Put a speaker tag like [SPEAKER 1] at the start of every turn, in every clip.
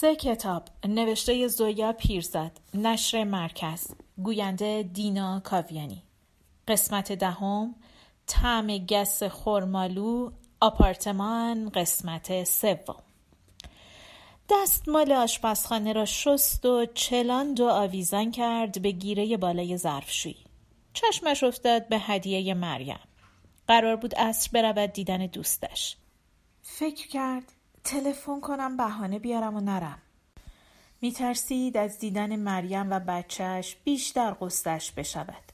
[SPEAKER 1] سه کتاب نوشته زویا پیرزاد نشر مرکز گوینده دینا کاویانی. قسمت دهم طعم گس خرمالو آپارتمان قسمت سوم. دستمال آشپزخانه را شست و چلاند و آویزان کرد به گیره بالای ظرفشویی. چشمش افتاد به هدیه مریم. قرار بود عصر برود دیدن دوستش. فکر کرد تلفن کنم بهانه بیارم و نرم. میترسید از دیدن مریم و بچهش بیشتر قصدش بشود.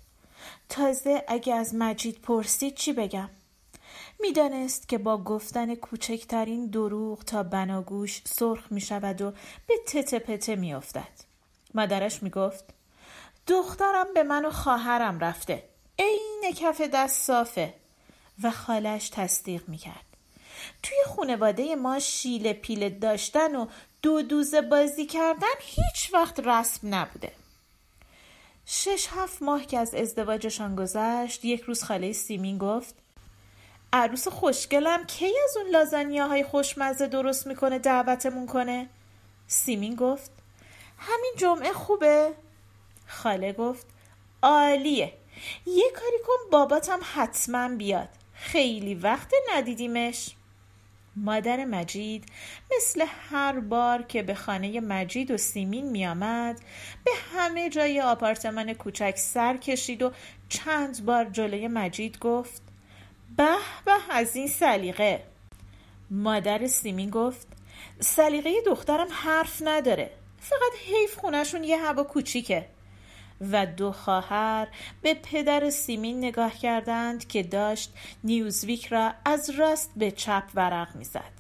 [SPEAKER 1] تازه اگه از مجید پرسید چی بگم؟ می‌دانست که با گفتن کوچکترین دروغ تا بناگوش سرخ می شود و به تته پته می افتد. مادرش می گفت دخترم به من و خواهرم رفته. عین کف دست صافه. و خالش تصدیق می کرد. توی خونواده ما شیل پیله داشتن و دو دوزه بازی کردن هیچ وقت رسم نبوده. شش هفت ماه که از ازدواجشان گذشت یک روز خاله سیمین گفت عروس خوشگلم کی از اون لازانیاهای خوشمزه درست می‌کنه دعوتمون کنه؟ سیمین گفت همین جمعه خوبه. خاله گفت عالیه. یه کاری کن باباتم حتما بیاد. خیلی وقت ندیدیمش. مادر مجید مثل هر بار که به خانه مجید و سیمین می آمد به همه جای آپارتمان کوچک سر کشید و چند بار جلوی مجید گفت به به از این سلیقه. مادر سیمین گفت سلیقه دخترم حرف نداره فقط حیف خونشون یه هوا کوچیکه. و دو خواهر به پدر سیمین نگاه کردند که داشت نیوزویک را از راست به چپ ورق می‌زد.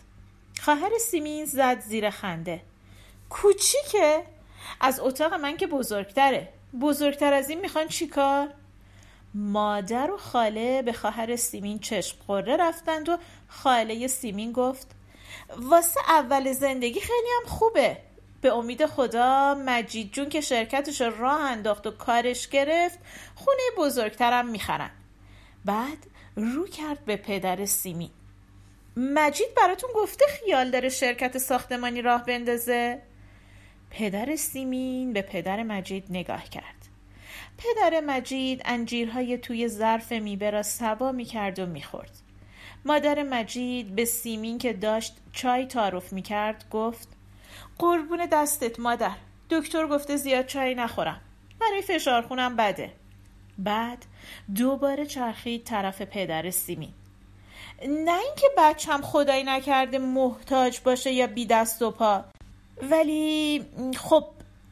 [SPEAKER 1] خواهر سیمین زد زیر خنده. کوچیکه؟ از اتاق من که بزرگتره. بزرگتر از این می‌خوان چیکار؟ مادر و خاله به خواهر سیمین چشم خوره رفتند و خاله سیمین گفت واسه اول زندگی خیلی هم خوبه به امید خدا مجید جون که شرکتش راه انداخت و کارش گرفت خونه بزرگترم می‌خرن. بعد رو کرد به پدر سیمی. مجید براتون گفته خیال داره شرکت ساختمانی راه بندازه؟ پدر سیمین به پدر مجید نگاه کرد. پدر مجید انجیرهای توی ظرف میبه را سوا می‌کرد و می‌خورد. مادر مجید به سیمین که داشت چای تعارف می‌کرد گفت قربون دستت مادر. دکتر گفته زیاد چای نخورم. برای فشار خونم بده. بعد دوباره چرخید طرف پدر سیمین. نه اینکه بچم خدایی نکرده محتاج باشه یا بی دست و پا. ولی خب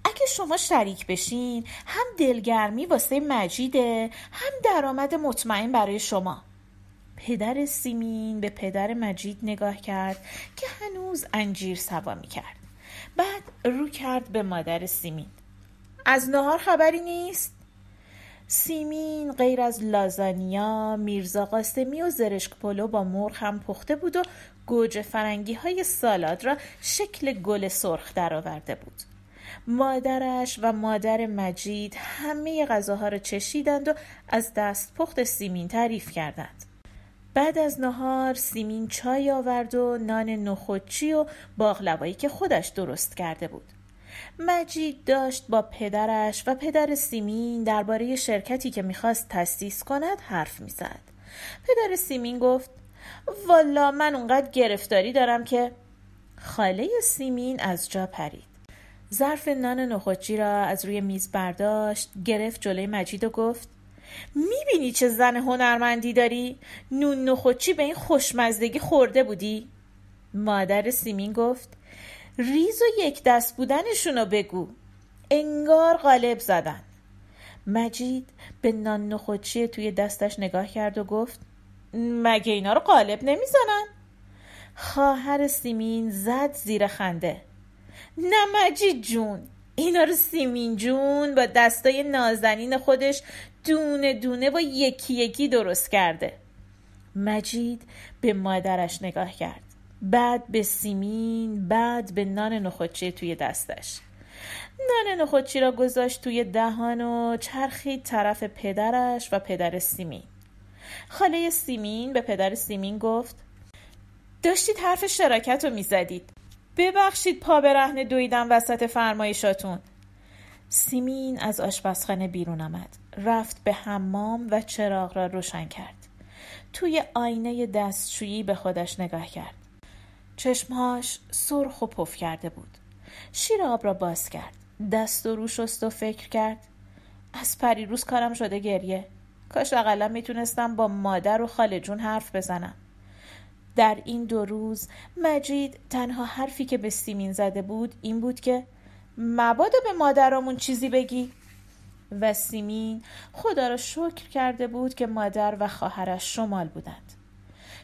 [SPEAKER 1] اگه شما شریک بشین هم دلگرمی واسه مجیده هم درآمد مطمئن برای شما. پدر سیمین به پدر مجید نگاه کرد که هنوز انجیر سوا می کرد بعد رو کرد به مادر سیمین از نهار خبری نیست؟ سیمین غیر از لازانیا، میرزا قاسمی و زرشک پلو با مرغ هم پخته بود و گوجه فرنگی های سالاد را شکل گل سرخ درآورده بود. مادرش و مادر مجید همه غذاها را چشیدند و از دست پخت سیمین تعریف کردند. بعد از نهار سیمین چای آورد و نان نخودچی و باقلوایی که خودش درست کرده بود. مجید داشت با پدرش و پدر سیمین درباره شرکتی که می‌خواست تأسیس کند حرف می‌زد. پدر سیمین گفت والا من اونقدر گرفتاری دارم که خاله سیمین از جا پرید. ظرف نان نخودچی را از روی میز برداشت گرفت جلوی مجید و گفت می‌بینی چه زن هنرمندی داری؟ نون نخوچی به این خوشمزدگی خورده بودی؟ مادر سیمین گفت ریز و یک دست بودنشونو بگو انگار غالب زدن مجید به نان نخوچی توی دستش نگاه کرد و گفت مگه اینا رو قالب نمی‌زنن؟ خواهر سیمین زد زیر خنده نه مجید جون اینا رو سیمین جون با دستای نازنین خودش دونه دونه با یکی یکی درست کرده. مجید به مادرش نگاه کرد. بعد به سیمین بعد به نان نخودچی توی دستش. نان نخودچی را گذاشت توی دهان و چرخید طرف پدرش و پدر سیمین. خاله سیمین به پدر سیمین گفت داشتید حرف شراکت رو می‌زدید. ببخشید پا برهنه دویدم وسط فرمایشاتون. سیمین از آشپزخانه بیرون آمد. رفت به حمام و چراغ را روشن کرد. توی آینه دستشویی به خودش نگاه کرد. چشمهاش سرخ و پف کرده بود. شیر آب را باز کرد. دست و رو شست و فکر کرد. از پریروز کارم شده گریه. کاش اقلا می‌تونستم با مادر و خاله جون حرف بزنم. در این دو روز مجید تنها حرفی که به سیمین زده بود این بود که مبادا به مادرامون چیزی بگی. و سیمین خدا را شکر کرده بود که مادر و خواهرش شمال بودند.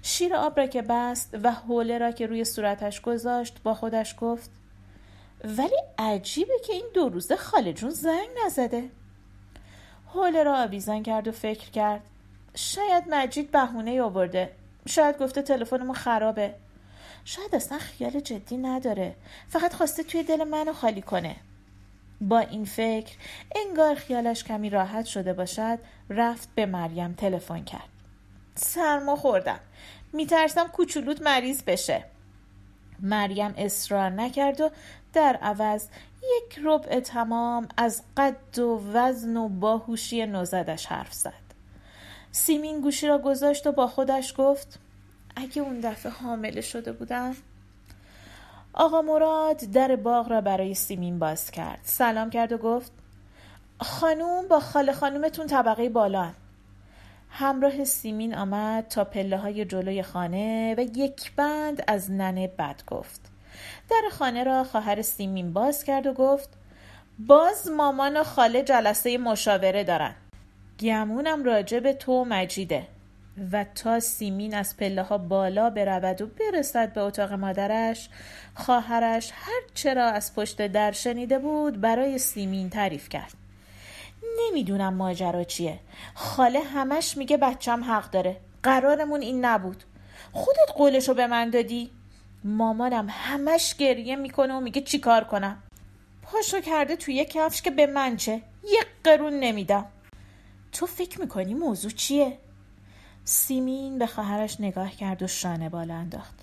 [SPEAKER 1] شیر آب را که بست و حوله را که روی صورتش گذاشت با خودش گفت ولی عجیبه که این دو روزه خاله جون زنگ نزده. حوله را آویزان کرد و فکر کرد شاید مجید بهونه آورده. شاید گفته تلفنمون خرابه. شاید اصلا خیال جدی نداره. فقط خواسته توی دل منو خالی کنه. با این فکر انگار خیالش کمی راحت شده باشد رفت به مریم تلفن کرد. سرما خوردم. میترسم کوچولوت مریض بشه. مریم اصرار نکرد و در عوض یک ربع تمام از قد و وزن و باهوشی نوزدش حرف زد. سیمین گوشی را گذاشت و با خودش گفت اگه اون دفعه حامله شده بودم آقا مراد در باغ را برای سیمین باز کرد. سلام کرد و گفت خانوم با خاله خانومتون طبقه بالا همراه سیمین آمد تا پله های جلوی خانه و یک بند از ننه بد گفت. در خانه را خواهر سیمین باز کرد و گفت باز مامان و خاله جلسه مشاوره دارن. گمونم راجع به تو مجیده. و تا سیمین از پله ها بالا برود و برسد به اتاق مادرش خواهرش هر چرا از پشت در شنیده بود برای سیمین تعریف کرد. نمی‌دونم ماجرا چیه. خاله همش میگه بچم حق داره. قرارمون این نبود. خودت قولشو به من دادی؟ مامانم همش گریه می‌کنه و میگه چیکار کنم؟ پاشو کرده توی کفش که به من چه؟ یک قرون نمیدم. تو فکر می‌کنی موضوع چیه؟ سیمین به خواهرش نگاه کرد و شانه بالا انداخت.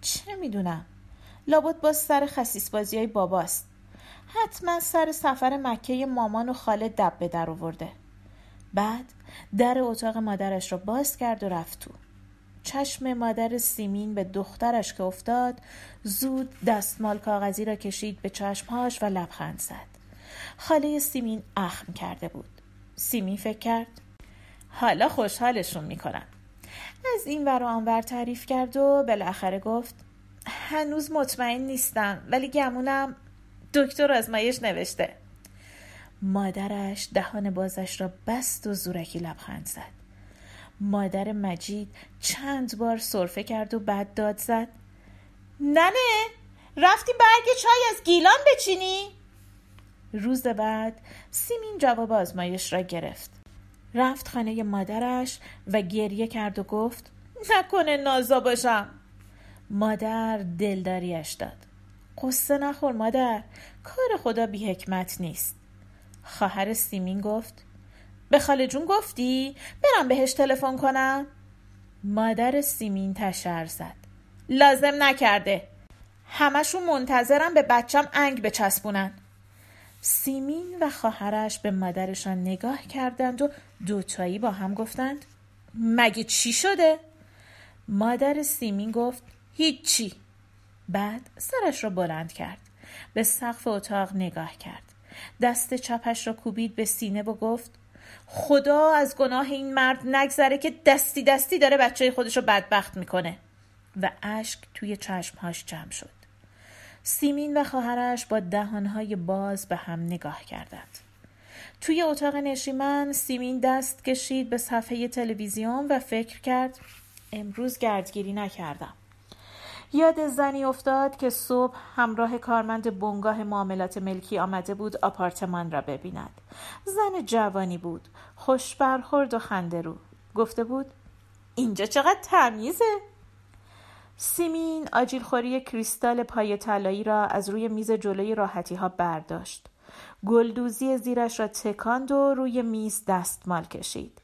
[SPEAKER 1] چه می‌دونم؟ لابد با سر خسیس بازی های باباست. حتما سر سفر مکه مامان و خاله دب به در آورده. بعد در اتاق مادرش را باز کرد و رفت تو. چشم مادر سیمین به دخترش که افتاد زود دستمال کاغذی را کشید به چشمهاش و لبخند زد. خاله سیمین اخم کرده بود. سیمین فکر کرد حالا خوشحالشون می‌کنم. از این ور آنور تعریف کرد و بالاخره گفت هنوز مطمئن نیستم ولی گمونم دکتر آزمایش نوشته. مادرش دهان بازش را بست و زورکی لبخند زد. مادر مجید چند بار صرفه کرد و بعد داد زد. ننه رفتی برگ چای از گیلان بچینی؟ روز بعد سیمین جواب آزمایش را گرفت. رفت خانه مادرش و گریه کرد و گفت نکنه نازا باشم. مادر دلداریش داد. قصه نخور مادر کار خدا بی حکمت نیست. خواهر سیمین گفت به خاله جون گفتی؟ برم بهش تلفن کنم. مادر سیمین تشر زد. لازم نکرده. همشون منتظرم به بچم انگ بچسبونن. سیمین و خواهرش به مادرشان نگاه کردند و دوتایی با هم گفتند مگه چی شده؟ مادر سیمین گفت هیچی. بعد سرش را بلند کرد به سقف اتاق نگاه کرد. دست چپش را کوبید به سینه و گفت خدا از گناه این مرد نگذره که دستی دستی داره بچه خودش رو بدبخت می‌کنه. و اشک توی چشمهاش جمع شد. سیمین و خواهرش با دهانهای باز به هم نگاه کردند. توی اتاق نشیمن سیمین دست کشید به صفحه تلویزیون و فکر کرد امروز گردگیری نکردم. یاد زنی افتاد که صبح همراه کارمند بنگاه معاملات ملکی آمده بود آپارتمان را ببیند. زن جوانی بود خوش برخورد و خنده رو. گفته بود اینجا چقدر تمیزه؟ سیمین آجیلخوری کریستال پای طلایی را از روی میز جلوی راحتی ها برداشت. گلدوزی زیرش را تکاند و روی میز دستمال کشید.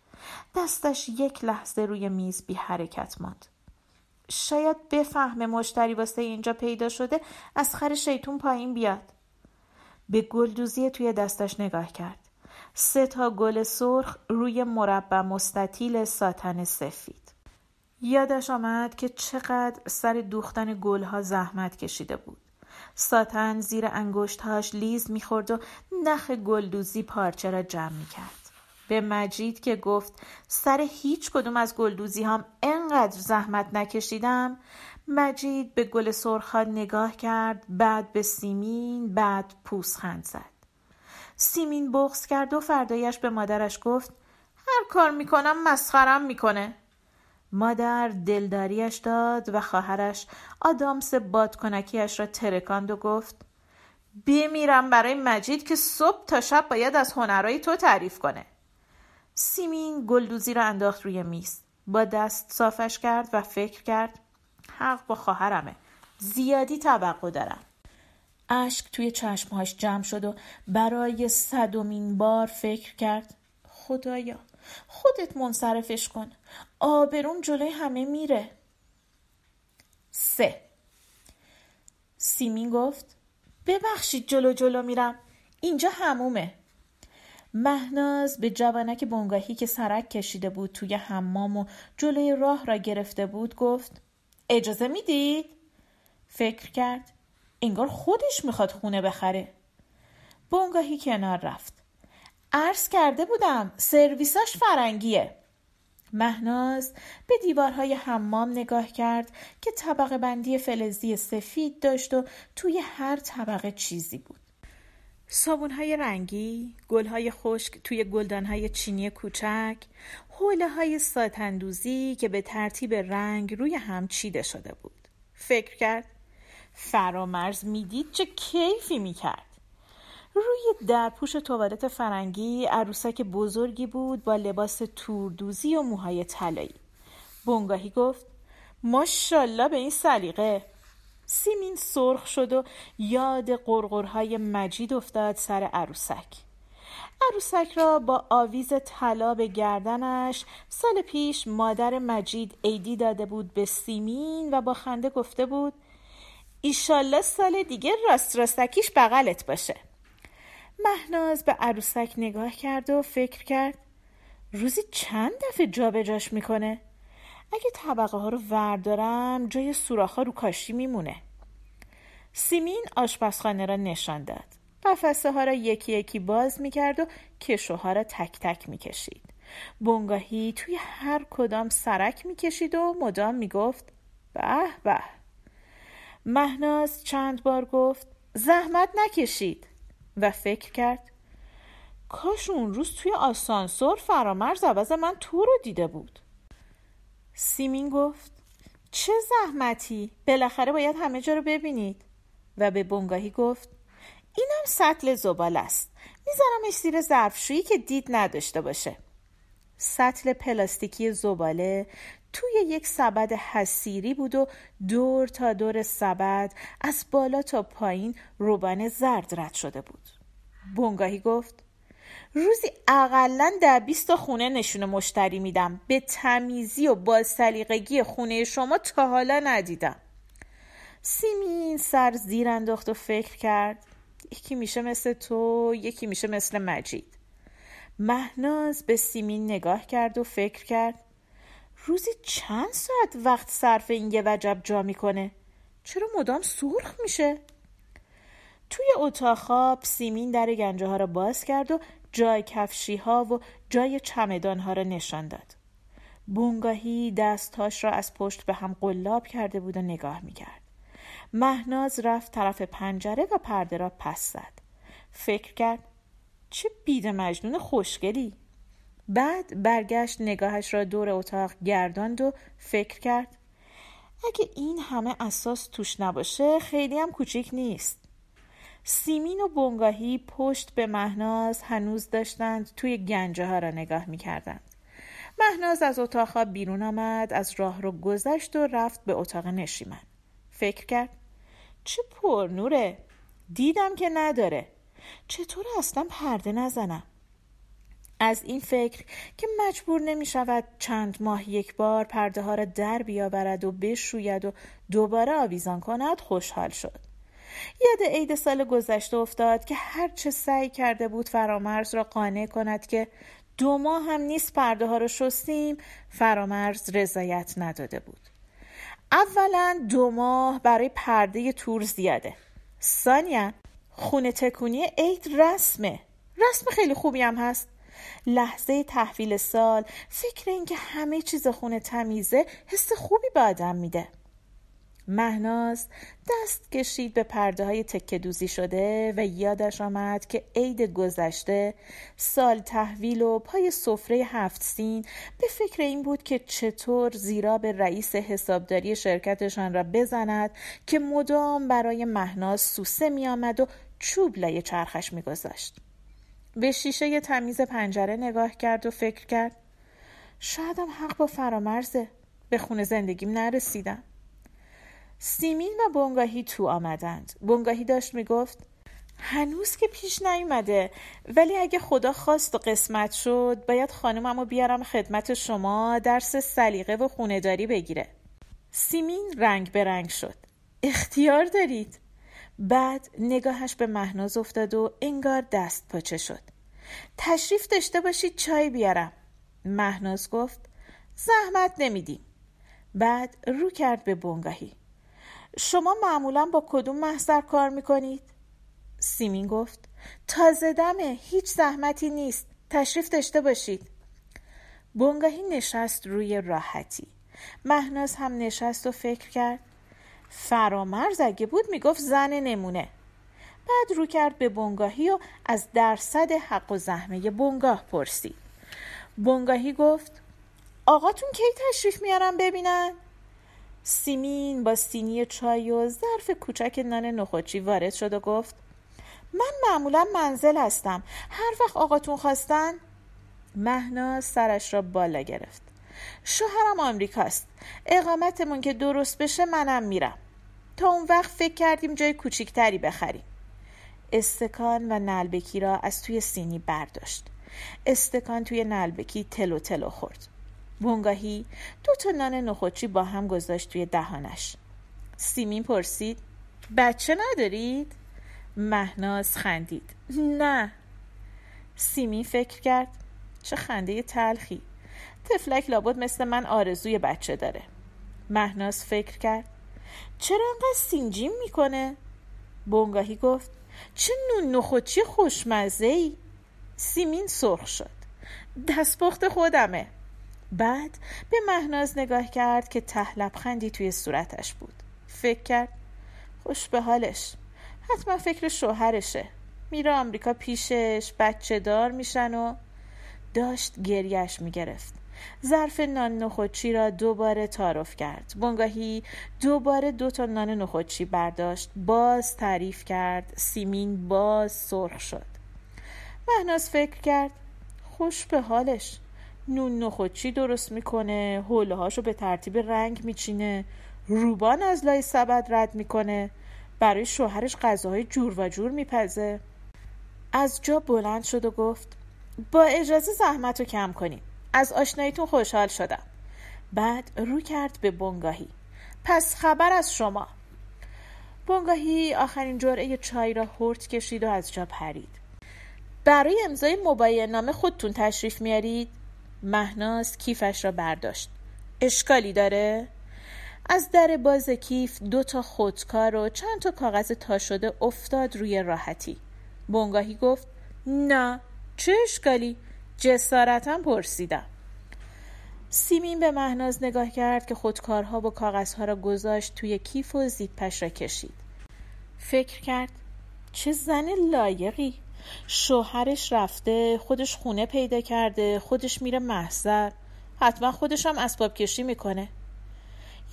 [SPEAKER 1] دستش یک لحظه روی میز بی حرکت ماند. شاید بفهمه مشتری واسه اینجا پیدا شده از خر شیطون پایین بیاد. به گلدوزی توی دستش نگاه کرد. سه تا گل سرخ روی مربع مستطیل ساتن سفید. یادش آمد که چقدر سر دوختن گلها زحمت کشیده بود. ساتن زیر انگشتهاش لیز می‌خورد و نخ گلدوزی پارچه را جمع می‌کرد. به مجید که گفت سر هیچ کدوم از گلدوزی هم انقدر زحمت نکشیدم مجید به گل سرخها نگاه کرد بعد به سیمین بعد پوسخند زد. سیمین بغز کرد و فردایش به مادرش گفت هر کار می‌کنم مسخرم می‌کنه. مادر دلداریش داد و خواهرش آدامس بادکنکیش را ترکاند و گفت بمیرم برای مجید که صبح تا شب باید از هنرهای تو تعریف کنه. سیمین گلدوزی را انداخت روی میز با دست صافش کرد و فکر کرد حق با خواهرمه زیادی توقع دارم. اشک توی چشمهاش جمع شد و برای صدومین بار فکر کرد خدایا خودت منصرفش کن. آبروم جلوی همه میره. سه. سیمین گفت ببخشید جلو جلو میرم. اینجا همومه. مهناز به جوانک بنگاهی که سرک کشیده بود توی حمام و جلوی راه را گرفته بود گفت اجازه می‌دید؟ فکر کرد انگار خودش می‌خواد خونه بخره. بنگاهی کنار رفت. عرض کرده بودم سرویساش فرنگیه مهناز به دیوارهای حمام نگاه کرد که طبقه بندی فلزی سفید داشت و توی هر طبقه چیزی بود صابونهای رنگی، گلهای خشک توی گلدانهای چینی کوچک، حوله های ساتندوزی که به ترتیب رنگ روی هم چیده شده بود. فکر کرد فرامرز می‌دید چه کیفی می‌کرد. روی درپوش توالت فرنگی عروسک بزرگی بود با لباس توردوزی و موهای طلایی. بنگاهی گفت ماشالله به این سلیقه. سیمین سرخ شد و یاد قرقرهای مجید افتاد سر عروسک. عروسک را با آویز طلا به گردنش سال پیش مادر مجید عیدی داده بود به سیمین و با خنده گفته بود ایشالله سال دیگه راست راستکیش بغلت باشه. مهناز به عروسک نگاه کرد و فکر کرد روزی چند دفعه جابجاش می‌کنه؟ اگه طبقه ها رو وردارم جای سوراخ ها رو کاشی میمونه. سیمین آشپزخانه را نشان داد. قفسه ها را یکی یکی باز می‌کرد و کشوها را تک تک می‌کشید. بنگاهی توی هر کدام سرک می‌کشید و مدام می‌گفت به به مهناز چند بار گفت زحمت نکشید. و فکر کرد. کاش اون روز توی آسانسور فرامرز عوض من تو رو دیده بود. سیمین گفت چه زحمتی بالاخره باید همه جا رو ببینید. و به بنگاهی گفت اینم سطل زبال است. میذارمش زیر ظرفشویی که دید نداشته باشه. سطل پلاستیکی زباله توی یک سبد حسیری بود و دور تا دور سبد از بالا تا پایین روبان زرد رد شده بود. بنگاهی گفت روزی اقلا در بیست خونه نشون مشتری میدم. به تمیزی و با سلیقگی خونه شما تا حالا ندیدم. سیمین سر زیر انداخت و فکر کرد یکی میشه مثل تو یکی میشه مثل مجید. مهناز به سیمین نگاه کرد و فکر کرد روزی چند ساعت وقت صرف این یه وجب جا می‌کنه چرا مدام سرخ میشه توی اتاق خواب سیمین در گنجه ها را باز کرد و جای کفشی ها و جای چمدان ها را نشان داد. بونگاهی دستهاش را از پشت به هم قلاب کرده بود و نگاه می‌کرد. مهناز رفت طرف پنجره و پرده را پس زد. فکر کرد چه بید مجنون خوشگلی. بعد برگشت نگاهش را دور اتاق گرداند و فکر کرد اگه این همه اساس توش نباشه خیلی هم کوچیک نیست. سیمین و بنگاهی پشت به مهناز هنوز داشتند توی گنجه ها را نگاه می کردند. مهناز از اتاق بیرون آمد از راه رو گذشت و رفت به اتاق نشیمن فکر کرد چه پرنوره دیدم که نداره چطور اصلا پرده نزنم از این فکر که مجبور نمی شود چند ماه یک بار پرده ها را در بیاورد و بشوید و دوباره آویزان کند خوشحال شد. یاد عید سال گذشته افتاد که هرچه سعی کرده بود فرامرز را قانع کند که دو ماه هم نیست پرده ها رو شستیم فرامرز رضایت نداده بود. اولا دو ماه برای پرده تور زیاده. سانیا خونه تکونی عید رسمه. رسم خیلی خوبی هم هست. لحظه تحویل سال فکر اینکه همه چیز خونه تمیزه حس خوبی به آدم میده مهناز دست کشید به پرده های تکه دوزی شده و یادش آمد که عید گذشته سال تحویل و پای سفره هفت سین به فکر این بود که چطور زیرا به رئیس حسابداری شرکتشان را بزند که مدام برای مهناز سوسه می آمد و چوب لای چرخش می گذاشت. به شیشه تمیز پنجره نگاه کرد و فکر کرد. شایدم حق با فرامرزه. به خونه زندگیم نرسیدم. سیمین و بونگاهی تو آمدند. بونگاهی داشت می‌گفت هنوز که پیش نیومده. ولی اگه خدا خواست و قسمت شد باید خانممو بیارم خدمت شما درس سلیقه و خونداری بگیره. سیمین رنگ به رنگ شد. اختیار دارید. بعد نگاهش به مهناز افتاد و انگار دست پاچه شد. تشریف داشته باشید چای بیارم. مهناز گفت زحمت نمیدیم. بعد رو کرد به بونگاهی شما معمولا با کدوم محضر کار می‌کنید؟ سیمین گفت تازه دمه هیچ زحمتی نیست. تشریف داشته باشید. بونگاهی نشست روی راحتی. مهناز هم نشست و فکر کرد فرامرز اگه بود می‌گفت زن نمونه. بعد رو کرد به بونگاهی و از درصد حق و زحمه بونگاه پرسید. بونگاهی گفت آقاتون کی تشریف میارم ببینن؟ سیمین با سینی چای و ظرف کوچک نان نخوچی وارد شد و گفت من معمولا منزل هستم. هر وقت آقاتون خواستن مهنا سرش را بالا گرفت. شوهرم آمریکاست. اقامتمون که درست بشه منم میرم. تا اون وقت فکر کردیم جای کوچیکتری بخریم. استکان و نلبکی را از توی سینی برداشت. استکان توی نلبکی تلو تلو خورد. بونگاهی دو تا نان نخوچی با هم گذاشت توی دهانش. سیمین پرسید بچه ندارید؟ مهناز خندید. نه. سیمین فکر کرد چه خنده تلخی. تفلک لابد مثل من آرزوی بچه داره. مهناز فکر کرد. چرا انقدر سینجیم می‌کنه؟ بونگاهی گفت. چه نون نخوچی خوشمزه ای؟ سیمین سرخ شد. دستپخت خودمه. بعد به مهناز نگاه کرد که ته لبخندی توی صورتش بود. فکر کرد. خوش به حالش. حتما فکر شوهرشه. میره آمریکا پیشش بچه دار میشن و داشت گریش می‌گرفت. ظرف نان نخوچی را دوباره تعارف کرد. بنگاهی دوباره دو تا نان نخوچی برداشت. باز تعریف کرد. سیمین باز سرخ شد. مهناز فکر کرد خوش به حالش. نون نخوچی درست می‌کنه حوله هاشو به ترتیب رنگ میچینه. روبان از لای سبد رد می‌کنه. برای شوهرش غذاهای جور و جور میپزه. از جا بلند شد و گفت با اجازه زحمت رو کم کنیم از آشناییتون خوشحال شدم. بعد رو کرد به بنگاهی. پس خبر از شما. بنگاهی آخرین جرعه چای را هرت کشید و از جا پرید. برای امضای مباین نامه خودتون تشریف میارید؟ مهناز کیفش را برداشت. اشکالی داره؟ از در باز کیف دو تا خودکار و چند تا کاغذ تا شده افتاد روی راحتی. بونگاهی گفت نه چه اشکالی؟ جسارتا پرسیدم. سیمین به مهناز نگاه کرد که خودکارها و کاغذها را گذاشت توی کیف و زیپش را کشید. فکر کرد چه زن لایقی. شوهرش رفته خودش خونه پیدا کرده خودش میره محضر. حتما خودش هم اسباب کشی می‌کنه.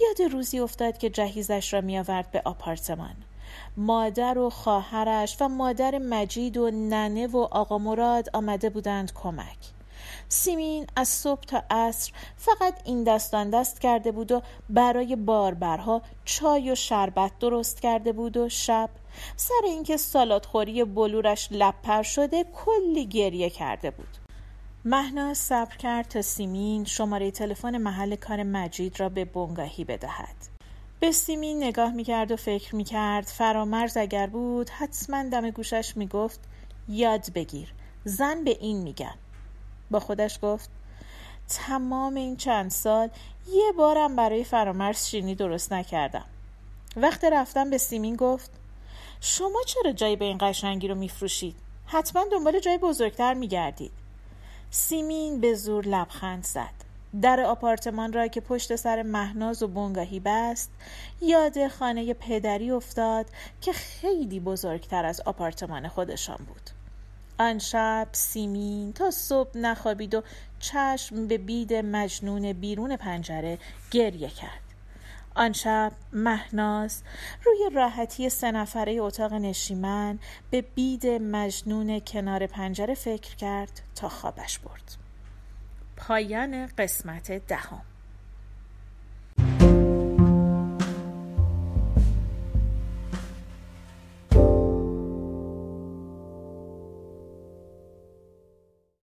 [SPEAKER 1] یاد روزی افتاد که جهیزش را میآورد به آپارتمان. مادر و خواهرش و مادر مجید و ننه و آقا مراد آمده بودند کمک. سیمین از صبح تا عصر فقط این دستان دست کرده بود و برای باربرها چای و شربت درست کرده بود و شب. سر اینکه سالادخوری بلورش لپر شده کلی گریه کرده بود. مهناز صبر کرد تا سیمین شماره تلفن محل کار مجید را به بنگاهی بدهد. به سیمین نگاه می‌کرد و فکر می‌کرد. فرامرز اگر بود حتما دم گوشش می‌گفت یاد بگیر زن به این میگن. با خودش گفت تمام این چند سال یه بارم برای فرامرز شیرینی درست نکردم. وقت رفتم به سیمین گفت شما چرا جایی به این قشنگی رو میفروشید؟ حتما دنبال جای بزرگتر میگردید. سیمین به زور لبخند زد. در آپارتمان را که پشت سر مهناز و بنگاهی بست یاد خانه پدری افتاد که خیلی بزرگتر از آپارتمان خودشان بود. آن شب سیمین تا صبح نخوابید و چشم به بید مجنون بیرون پنجره گریه کرد. آن شب مهناز روی راحتی سه نفره اتاق نشیمن به بید مجنون کنار پنجره فکر کرد تا خوابش برد. پایان قسمت دهم.